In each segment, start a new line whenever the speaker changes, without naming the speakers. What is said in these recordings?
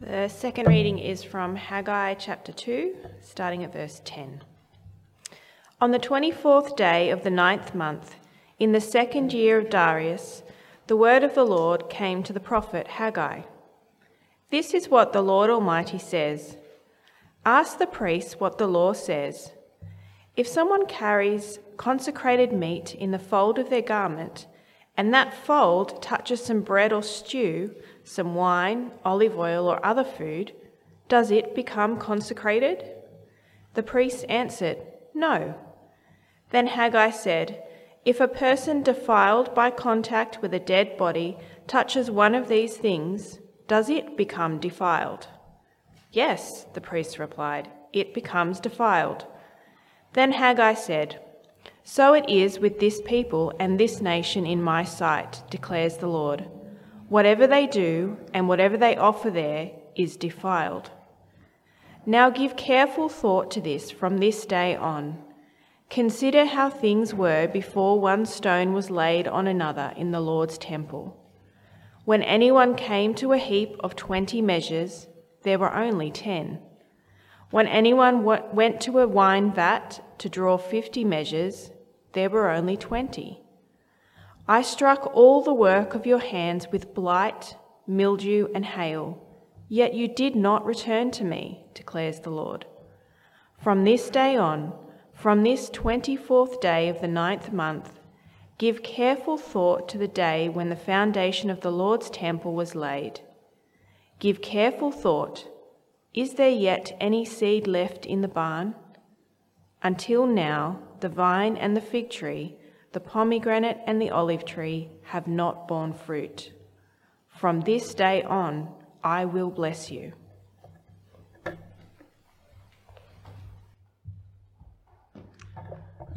The second reading is from Haggai chapter 2, starting at verse 10. On the 24th day of the ninth month, in the second year of Darius, the word of the Lord came to the prophet Haggai. This is what the Lord Almighty says Ask the priests what the law says. If someone carries consecrated meat in the fold of their garment, and that fold touches some bread or stew, some wine, olive oil, or other food, does it become consecrated? The priest answered, No. Then Haggai said, If a person defiled by contact with a dead body touches one of these things, does it become defiled? Yes, the priest replied, it becomes defiled. Then Haggai said, so it is with this people and this nation in my sight, declares the Lord. Whatever they do and whatever they offer there is defiled. Now give careful thought to this from this day on. Consider how things were before one stone was laid on another in the Lord's temple. When anyone came to a heap of twenty measures, there were only ten. When anyone went to a wine vat to draw fifty measures, there were only twenty. I struck all the work of your hands with blight, mildew, and hail, yet you did not return to me, declares the Lord. From this day on, from this twenty fourth day of the ninth month, give careful thought to the day when the foundation of the Lord's temple was laid. Give careful thought is there yet any seed left in the barn? Until now, the vine and the fig tree, the pomegranate and the olive tree have not borne fruit. From this day on, I will bless you.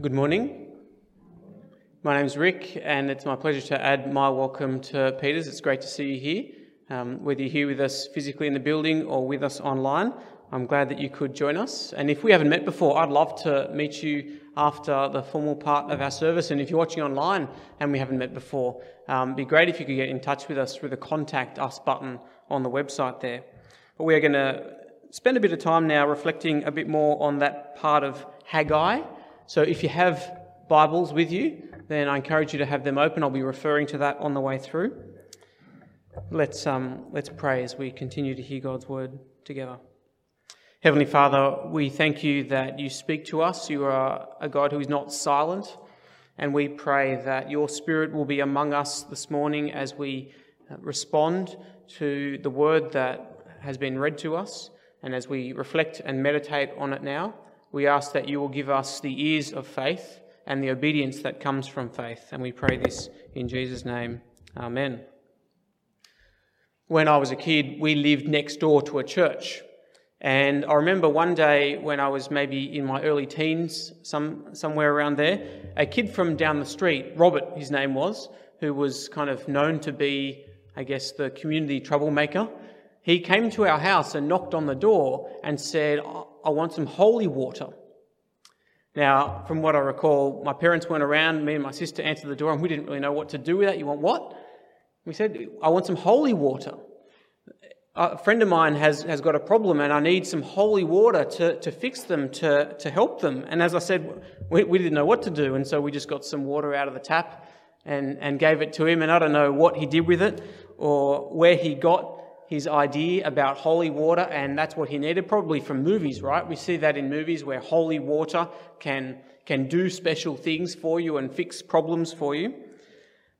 Good morning. My name is Rick, and it's my pleasure to add my welcome to Peter's. It's great to see you here, um, whether you're here with us physically in the building or with us online. I'm glad that you could join us. And if we haven't met before, I'd love to meet you after the formal part of our service. And if you're watching online and we haven't met before, um, be great if you could get in touch with us through the contact us button on the website there. But we are going to spend a bit of time now reflecting a bit more on that part of Haggai. So if you have Bibles with you, then I encourage you to have them open. I'll be referring to that on the way through. Let's, um, let's pray as we continue to hear God's word together. Heavenly Father, we thank you that you speak to us. You are a God who is not silent. And we pray that your Spirit will be among us this morning as we uh, respond to the word that has been read to us. And as we reflect and meditate on it now, we ask that you will give us the ears of faith and the obedience that comes from faith. And we pray this in Jesus' name. Amen. When I was a kid, we lived next door to a church. And I remember one day when I was maybe in my early teens, some, somewhere around there, a kid from down the street, Robert, his name was, who was kind of known to be, I guess, the community troublemaker, he came to our house and knocked on the door and said, I want some holy water. Now, from what I recall, my parents went around, me and my sister answered the door, and we didn't really know what to do with that. You want what? We said, I want some holy water a friend of mine has, has got a problem and I need some holy water to, to fix them, to, to help them. And as I said, we, we didn't know what to do. And so we just got some water out of the tap and, and gave it to him. And I don't know what he did with it or where he got his idea about holy water. And that's what he needed, probably from movies, right? We see that in movies where holy water can, can do special things for you and fix problems for you.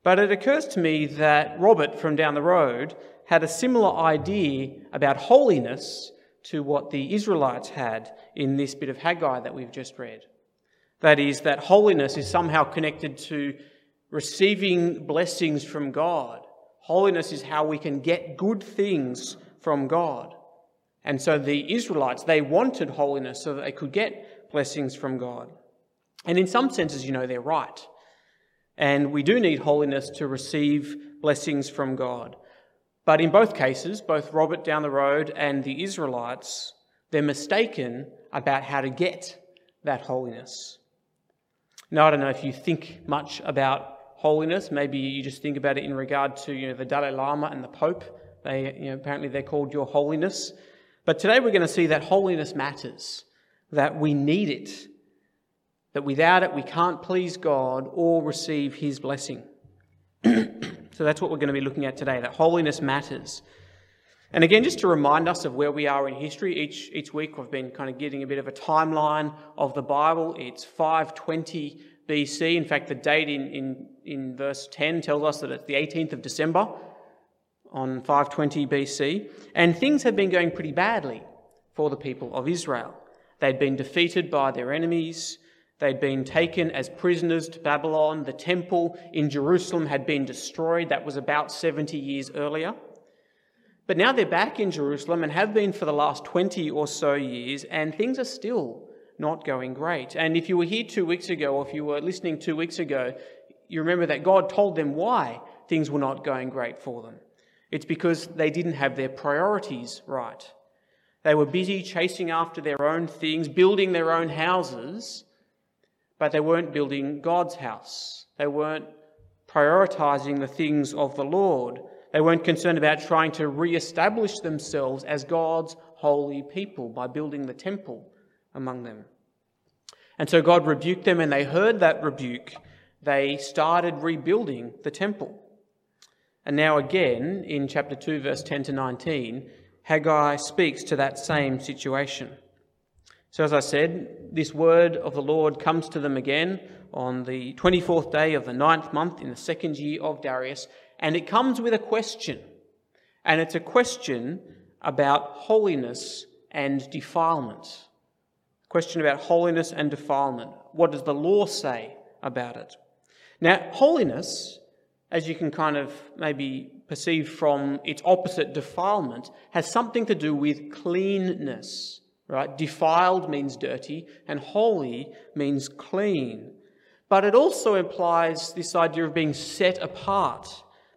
But it occurs to me that Robert from down the road had a similar idea about holiness to what the Israelites had in this bit of Haggai that we've just read. That is, that holiness is somehow connected to receiving blessings from God. Holiness is how we can get good things from God. And so the Israelites, they wanted holiness so that they could get blessings from God. And in some senses, you know, they're right. And we do need holiness to receive blessings from God. But in both cases, both Robert down the road and the Israelites, they're mistaken about how to get that holiness. Now, I don't know if you think much about holiness. Maybe you just think about it in regard to you know, the Dalai Lama and the Pope They, you know, apparently they're called Your Holiness. But today we're going to see that holiness matters, that we need it, that without it we can't please God or receive His blessing. so that's what we're going to be looking at today, that holiness matters. And again, just to remind us of where we are in history, each, each week I've been kind of getting a bit of a timeline of the Bible. It's 520 BC. In fact, the date in, in, in verse 10 tells us that it's the 18th of December on 520 BC. And things have been going pretty badly for the people of Israel. They'd been defeated by their enemies. They'd been taken as prisoners to Babylon. The temple in Jerusalem had been destroyed. That was about 70 years earlier. But now they're back in Jerusalem and have been for the last 20 or so years, and things are still not going great. And if you were here two weeks ago, or if you were listening two weeks ago, you remember that God told them why things were not going great for them. It's because they didn't have their priorities right. They were busy chasing after their own things, building their own houses, but they weren't building God's house. They weren't prioritizing the things of the Lord. They weren't concerned about trying to re establish themselves as God's holy people by building the temple among them. And so God rebuked them, and they heard that rebuke. They started rebuilding the temple. And now, again, in chapter 2, verse 10 to 19, Haggai speaks to that same situation. So, as I said, this word of the Lord comes to them again on the 24th day of the ninth month in the second year of Darius, and it comes with a question. And it's a question about holiness and defilement. Question about holiness and defilement. What does the law say about it? Now, holiness, as you can kind of maybe perceive from its opposite, defilement, has something to do with cleanness. Right? Defiled means dirty, and holy means clean. But it also implies this idea of being set apart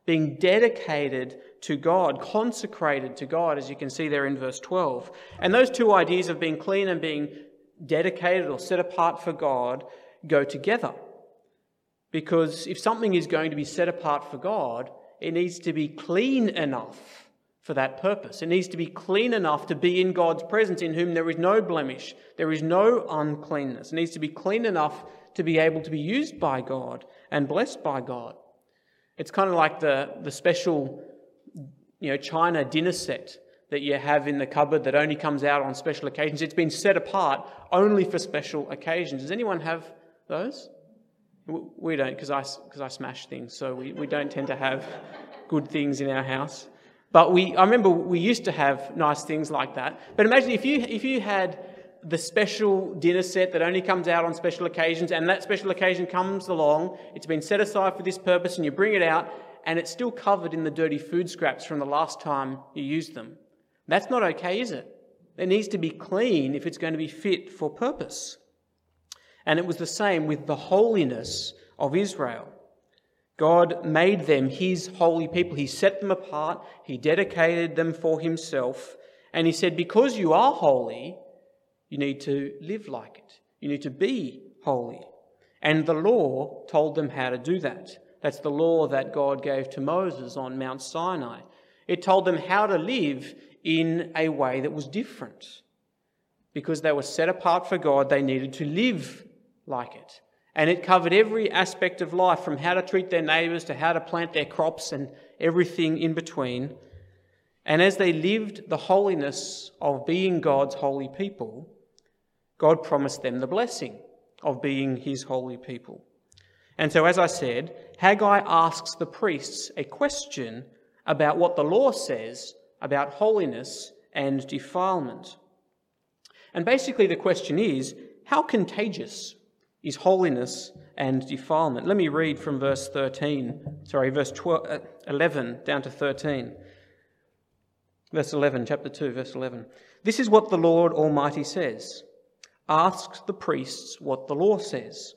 being dedicated to God, consecrated to God, as you can see there in verse 12. And those two ideas of being clean and being dedicated or set apart for God go together. Because if something is going to be set apart for God, it needs to be clean enough for that purpose. It needs to be clean enough to be in God's presence, in whom there is no blemish, there is no uncleanness. It needs to be clean enough to be able to be used by God and blessed by God. It's kind of like the, the special, you know, China dinner set that you have in the cupboard that only comes out on special occasions. It's been set apart only for special occasions. Does anyone have those? We don't, because I, cause I smash things, so we, we don't tend to have good things in our house. But we, I remember we used to have nice things like that. But imagine if you, if you had the special dinner set that only comes out on special occasions, and that special occasion comes along, it's been set aside for this purpose, and you bring it out, and it's still covered in the dirty food scraps from the last time you used them. That's not okay, is it? It needs to be clean if it's going to be fit for purpose. And it was the same with the holiness of Israel. God made them his holy people. He set them apart, he dedicated them for himself, and he said, Because you are holy, you need to live like it. You need to be holy. And the law told them how to do that. That's the law that God gave to Moses on Mount Sinai. It told them how to live in a way that was different. Because they were set apart for God, they needed to live like it. And it covered every aspect of life from how to treat their neighbours to how to plant their crops and everything in between. And as they lived the holiness of being God's holy people, God promised them the blessing of being his holy people. And so, as I said, Haggai asks the priests a question about what the law says about holiness and defilement. And basically, the question is how contagious is holiness and defilement? Let me read from verse 13, sorry, verse 12, uh, 11 down to 13. Verse 11, chapter 2, verse 11. This is what the Lord Almighty says Ask the priests what the law says.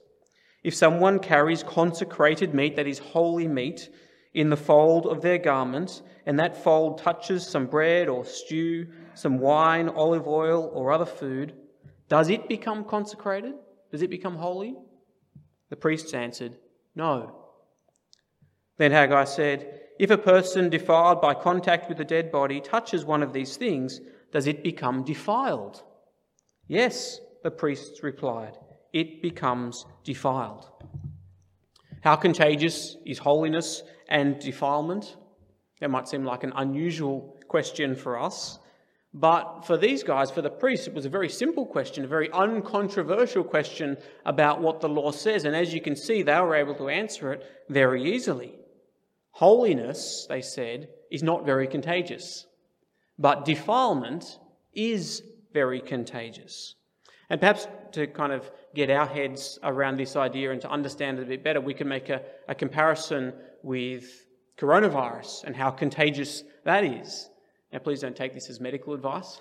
If someone carries consecrated meat, that is holy meat, in the fold of their garment, and that fold touches some bread or stew, some wine, olive oil, or other food, does it become consecrated? Does it become holy? The priests answered, No. Then Haggai said, If a person defiled by contact with a dead body touches one of these things, does it become defiled? Yes, the priests replied, it becomes defiled. How contagious is holiness and defilement? That might seem like an unusual question for us. But for these guys, for the priests, it was a very simple question, a very uncontroversial question about what the law says. And as you can see, they were able to answer it very easily. Holiness, they said, is not very contagious, but defilement is very contagious. And perhaps to kind of get our heads around this idea and to understand it a bit better, we can make a, a comparison with coronavirus and how contagious that is. Now, please don't take this as medical advice.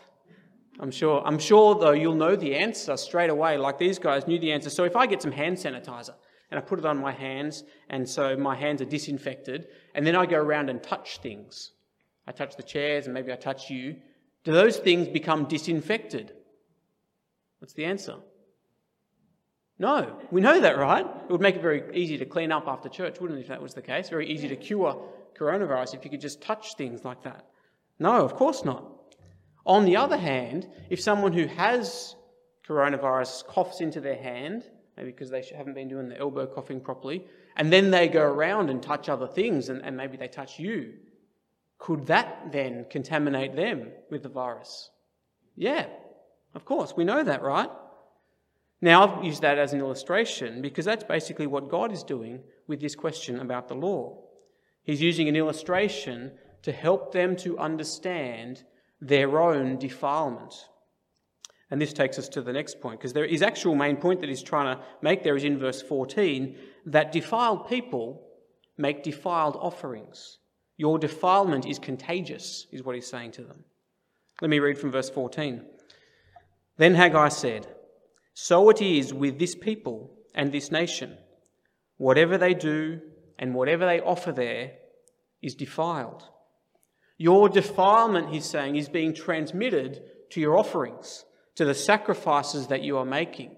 I'm sure, I'm sure, though, you'll know the answer straight away, like these guys knew the answer. So if I get some hand sanitizer and I put it on my hands, and so my hands are disinfected, and then I go around and touch things, I touch the chairs and maybe I touch you, do those things become disinfected? What's the answer? No, we know that, right? It would make it very easy to clean up after church, wouldn't it, if that was the case? Very easy to cure coronavirus if you could just touch things like that. No, of course not. On the other hand, if someone who has coronavirus coughs into their hand, maybe because they haven't been doing the elbow coughing properly, and then they go around and touch other things, and, and maybe they touch you, could that then contaminate them with the virus? Yeah, of course, we know that, right? Now, I've used that as an illustration because that's basically what God is doing with this question about the law. He's using an illustration to help them to understand their own defilement. And this takes us to the next point, because his actual main point that he's trying to make there is in verse 14 that defiled people make defiled offerings. Your defilement is contagious, is what he's saying to them. Let me read from verse 14. Then Haggai said, So it is with this people and this nation. Whatever they do and whatever they offer there is defiled. Your defilement, he's saying, is being transmitted to your offerings, to the sacrifices that you are making.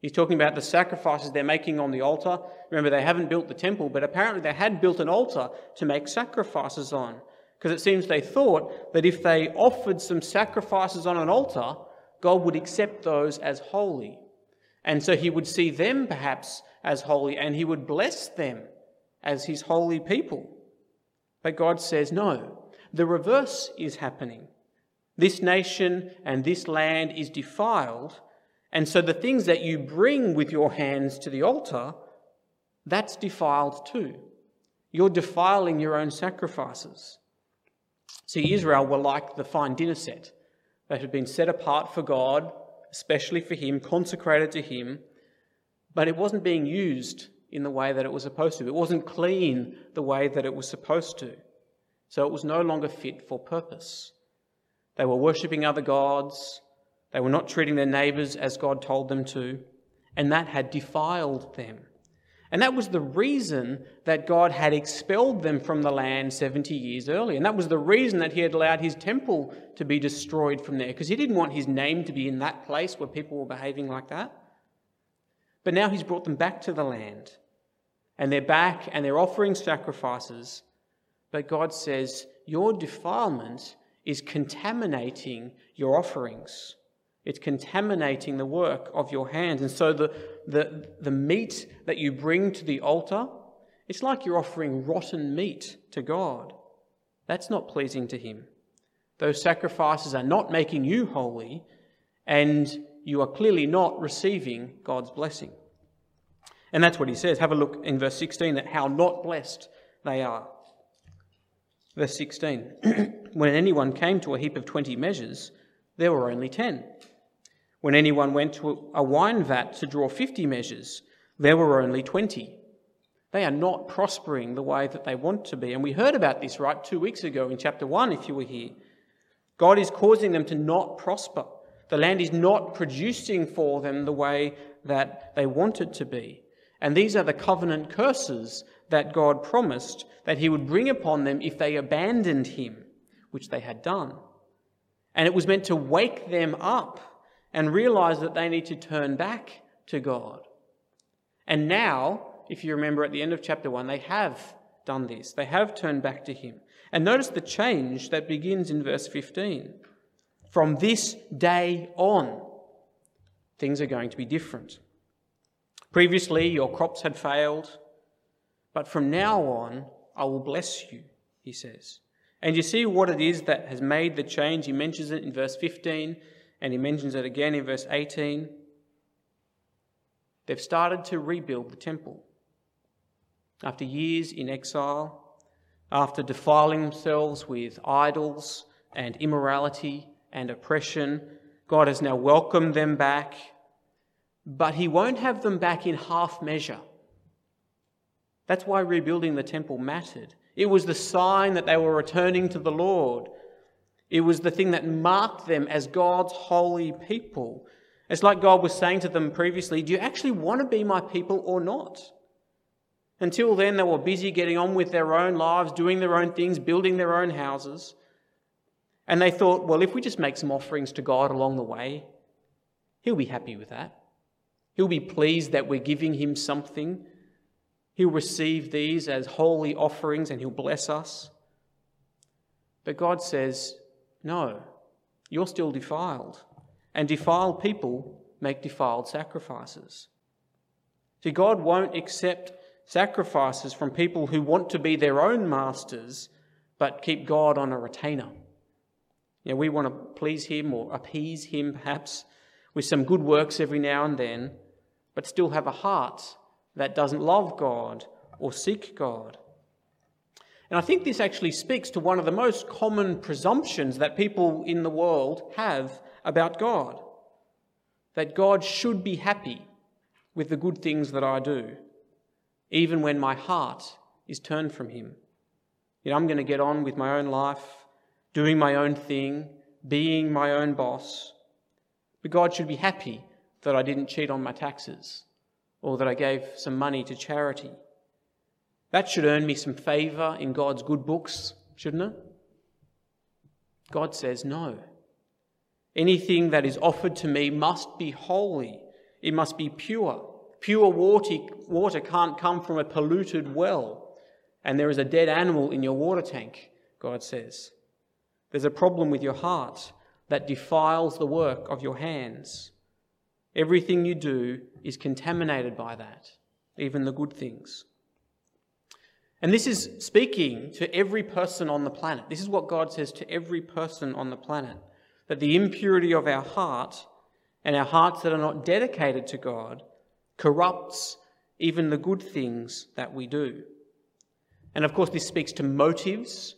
He's talking about the sacrifices they're making on the altar. Remember, they haven't built the temple, but apparently they had built an altar to make sacrifices on. Because it seems they thought that if they offered some sacrifices on an altar, God would accept those as holy. And so he would see them perhaps as holy and he would bless them as his holy people. But God says, no, the reverse is happening. This nation and this land is defiled, and so the things that you bring with your hands to the altar, that's defiled too. You're defiling your own sacrifices. See, Israel were like the fine dinner set that had been set apart for God, especially for Him, consecrated to Him, but it wasn't being used in the way that it was supposed to. It wasn't clean the way that it was supposed to so it was no longer fit for purpose. They were worshipping other gods, they were not treating their neighbours as God told them to, and that had defiled them. And that was the reason that God had expelled them from the land 70 years earlier. And that was the reason that He had allowed His temple to be destroyed from there, because He didn't want His name to be in that place where people were behaving like that. But now He's brought them back to the land. And they're back and they're offering sacrifices. But God says, Your defilement is contaminating your offerings. It's contaminating the work of your hands. And so the, the, the meat that you bring to the altar, it's like you're offering rotten meat to God. That's not pleasing to Him. Those sacrifices are not making you holy, and you are clearly not receiving God's blessing. And that's what he says. Have a look in verse 16 at how not blessed they are. Verse 16 When anyone came to a heap of 20 measures, there were only 10. When anyone went to a wine vat to draw 50 measures, there were only 20. They are not prospering the way that they want to be. And we heard about this, right, two weeks ago in chapter 1, if you were here. God is causing them to not prosper. The land is not producing for them the way that they want it to be. And these are the covenant curses that God promised that he would bring upon them if they abandoned him, which they had done. And it was meant to wake them up and realize that they need to turn back to God. And now, if you remember at the end of chapter 1, they have done this. They have turned back to him. And notice the change that begins in verse 15. From this day on, things are going to be different. Previously, your crops had failed, but from now on, I will bless you, he says. And you see what it is that has made the change. He mentions it in verse 15, and he mentions it again in verse 18. They've started to rebuild the temple. After years in exile, after defiling themselves with idols and immorality and oppression, God has now welcomed them back but he won't have them back in half measure. That's why rebuilding the temple mattered. It was the sign that they were returning to the Lord. It was the thing that marked them as God's holy people. It's like God was saying to them previously Do you actually want to be my people or not? Until then, they were busy getting on with their own lives, doing their own things, building their own houses. And they thought, well, if we just make some offerings to God along the way, He'll be happy with that. He'll be pleased that we're giving him something. He'll receive these as holy offerings and he'll bless us. But God says, no, you're still defiled. And defiled people make defiled sacrifices. See, God won't accept sacrifices from people who want to be their own masters but keep God on a retainer. You know, we want to please Him or appease Him perhaps with some good works every now and then, but still have a heart that doesn't love God or seek God. And I think this actually speaks to one of the most common presumptions that people in the world have about God that God should be happy with the good things that I do, even when my heart is turned from Him. You know, I'm going to get on with my own life, doing my own thing, being my own boss. But God should be happy that I didn't cheat on my taxes or that I gave some money to charity. That should earn me some favour in God's good books, shouldn't it? God says no. Anything that is offered to me must be holy, it must be pure. Pure water, water can't come from a polluted well, and there is a dead animal in your water tank, God says. There's a problem with your heart that defiles the work of your hands. Everything you do is contaminated by that, even the good things. And this is speaking to every person on the planet. This is what God says to every person on the planet that the impurity of our heart and our hearts that are not dedicated to God corrupts even the good things that we do. And of course, this speaks to motives,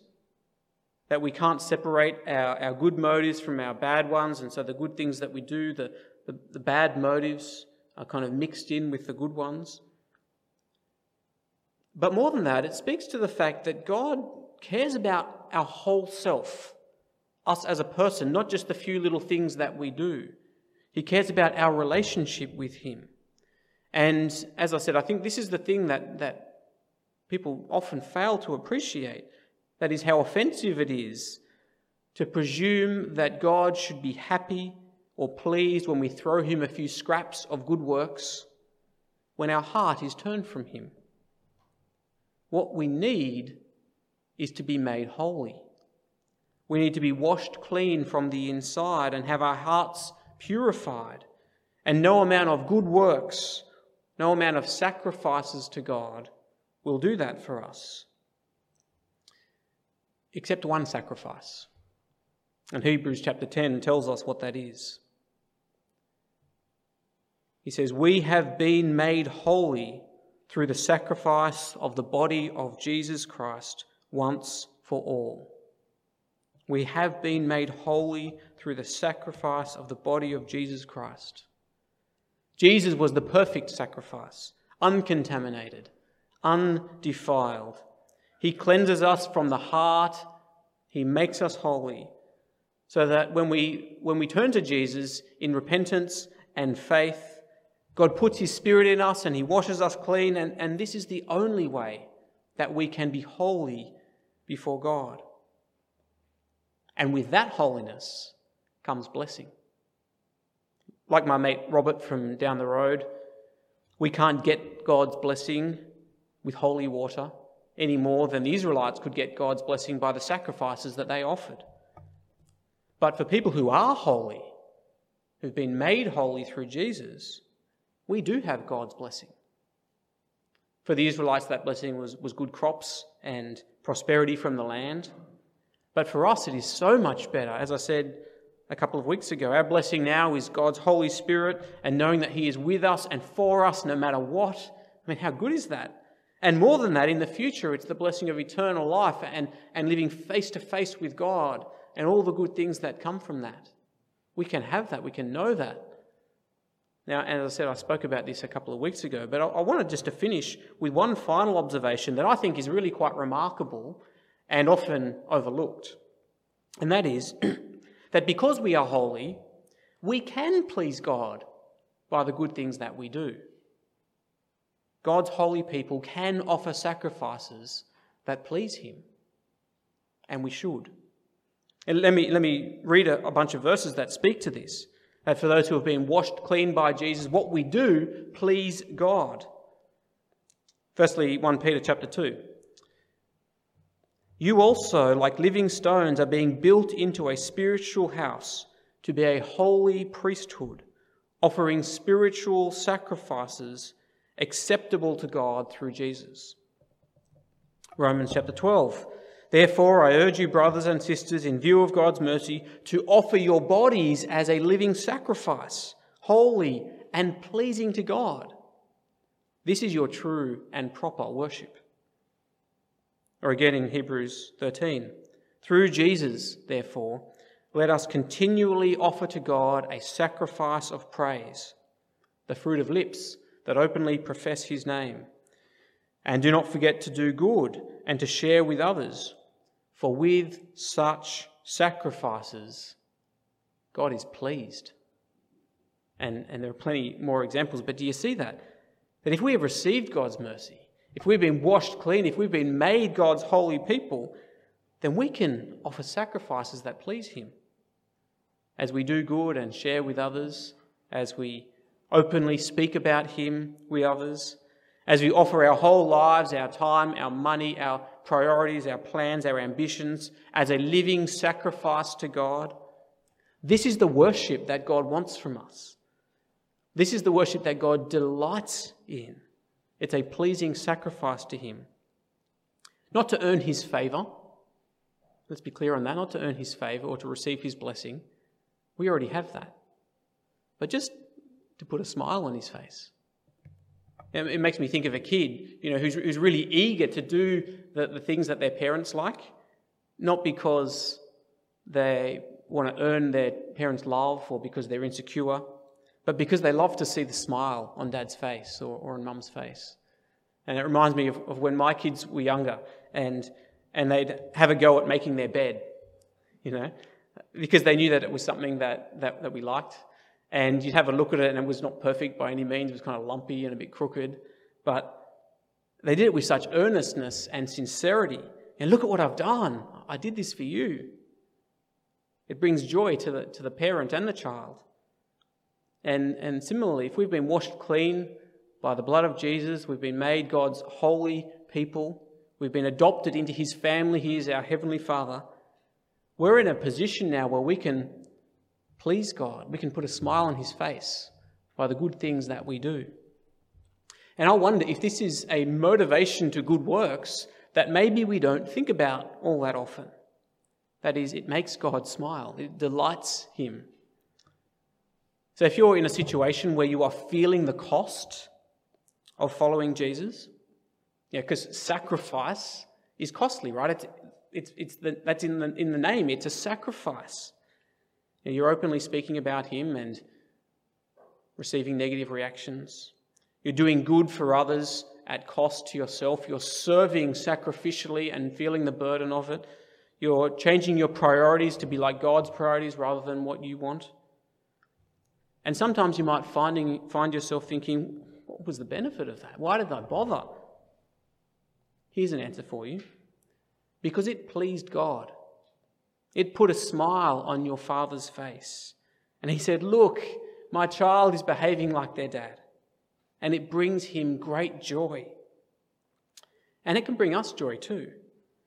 that we can't separate our, our good motives from our bad ones. And so the good things that we do, the, the, the bad motives are kind of mixed in with the good ones. But more than that, it speaks to the fact that God cares about our whole self, us as a person, not just the few little things that we do. He cares about our relationship with Him. And as I said, I think this is the thing that, that people often fail to appreciate. That is how offensive it is to presume that God should be happy or pleased when we throw him a few scraps of good works when our heart is turned from him. What we need is to be made holy. We need to be washed clean from the inside and have our hearts purified. And no amount of good works, no amount of sacrifices to God will do that for us. Except one sacrifice. And Hebrews chapter 10 tells us what that is. He says, We have been made holy through the sacrifice of the body of Jesus Christ once for all. We have been made holy through the sacrifice of the body of Jesus Christ. Jesus was the perfect sacrifice, uncontaminated, undefiled. He cleanses us from the heart, He makes us holy, so that when we, when we turn to Jesus in repentance and faith, God puts His Spirit in us and He washes us clean, and, and this is the only way that we can be holy before God. And with that holiness comes blessing. Like my mate Robert from down the road, we can't get God's blessing with holy water. any more than the Israelites could get God's blessing by the sacrifices that they offered. But for people who are holy, who've been made holy through Jesus, we do have God's blessing. For the Israelites, that blessing was, was good crops and prosperity from the land. But for us, it is so much better. As I said a couple of weeks ago, our blessing now is God's Holy Spirit and knowing that He is with us and for us no matter what. I mean, how good is that? And more than that, in the future, it's the blessing of eternal life and, and living face to face with God and all the good things that come from that. We can have that, we can know that. Now, as I said, I spoke about this a couple of weeks ago, but I, I wanted just to finish with one final observation that I think is really quite remarkable and often overlooked. And that is that because we are holy, we can please God by the good things that we do. God's holy people can offer sacrifices that please Him, and we should. And let me, let me read a, a bunch of verses that speak to this. That for those who have been washed clean by Jesus, what we do please God. Firstly, 1 Peter chapter 2. You also, like living stones, are being built into a spiritual house to be a holy priesthood, offering spiritual sacrifices acceptable to God through Jesus. Romans chapter 12. Therefore, I urge you, brothers and sisters, in view of God's mercy, to offer your bodies as a living sacrifice, holy and pleasing to God. This is your true and proper worship. Or again in Hebrews 13. Through Jesus, therefore, let us continually offer to God a sacrifice of praise, the fruit of lips that openly profess his name. And do not forget to do good and to share with others for with such sacrifices, God is pleased. And, and there are plenty more examples, but do you see that? That if we have received God's mercy, if we've been washed clean, if we've been made God's holy people, then we can offer sacrifices that please Him. As we do good and share with others, as we openly speak about Him with others, as we offer our whole lives, our time, our money, our priorities, our plans, our ambitions as a living sacrifice to God. This is the worship that God wants from us. This is the worship that God delights in. It's a pleasing sacrifice to Him. Not to earn His favour. Let's be clear on that. Not to earn His favour or to receive His blessing. We already have that. But just to put a smile on His face it makes me think of a kid, you know, who's, who's really eager to do the, the things that their parents like, not because they want to earn their parents' love or because they're insecure, but because they love to see the smile on dad's face or, or on mum's face. And it reminds me of, of when my kids were younger and, and they'd have a go at making their bed, you know, because they knew that it was something that, that, that we liked and you'd have a look at it and it was not perfect by any means. It was kind of lumpy and a bit crooked. But they did it with such earnestness and sincerity. And look at what I've done. I did this for you. It brings joy to the, to the parent and the child. And, and similarly, if we've been washed clean by the blood of Jesus, we've been made God's holy people, we've been adopted into his family, he is our heavenly Father, we're in a position now where we can please God. We can put a smile on his face by the good things that we do. And I wonder if this is a motivation to good works that maybe we don't think about all that often. That is, it makes God smile, it delights him. So if you're in a situation where you are feeling the cost of following Jesus, yeah, because sacrifice is costly, right? It's, it's, it's the, that's in the, in the name, it's a sacrifice. You're openly speaking about Him and receiving negative reactions. You're doing good for others at cost to yourself. You're serving sacrificially and feeling the burden of it. You're changing your priorities to be like God's priorities rather than what you want. And sometimes you might finding, find yourself thinking, what was the benefit of that? Why did I bother? Here's an answer for you because it pleased God. It put a smile on your father's face. And he said, Look, my child is behaving like their dad. And it brings him great joy. And it can bring us joy too,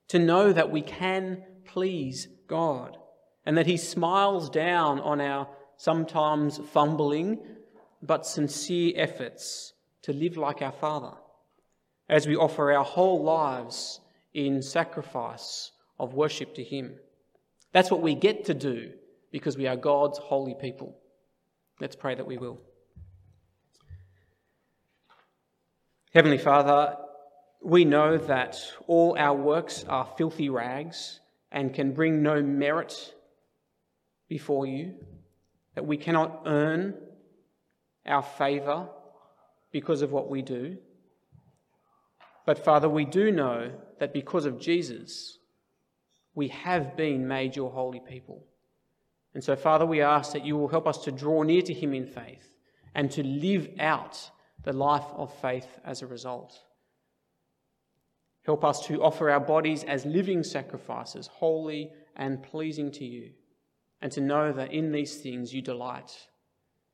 to know that we can please God and that He smiles down on our sometimes fumbling but sincere efforts to live like our Father as we offer our whole lives in sacrifice of worship to Him. That's what we get to do because we are God's holy people. Let's pray that we will. Heavenly Father, we know that all our works are filthy rags and can bring no merit before you, that we cannot earn our favour because of what we do. But Father, we do know that because of Jesus, we have been made your holy people. And so, Father, we ask that you will help us to draw near to him in faith and to live out the life of faith as a result. Help us to offer our bodies as living sacrifices, holy and pleasing to you, and to know that in these things you delight.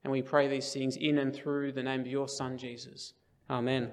And we pray these things in and through the name of your Son, Jesus. Amen.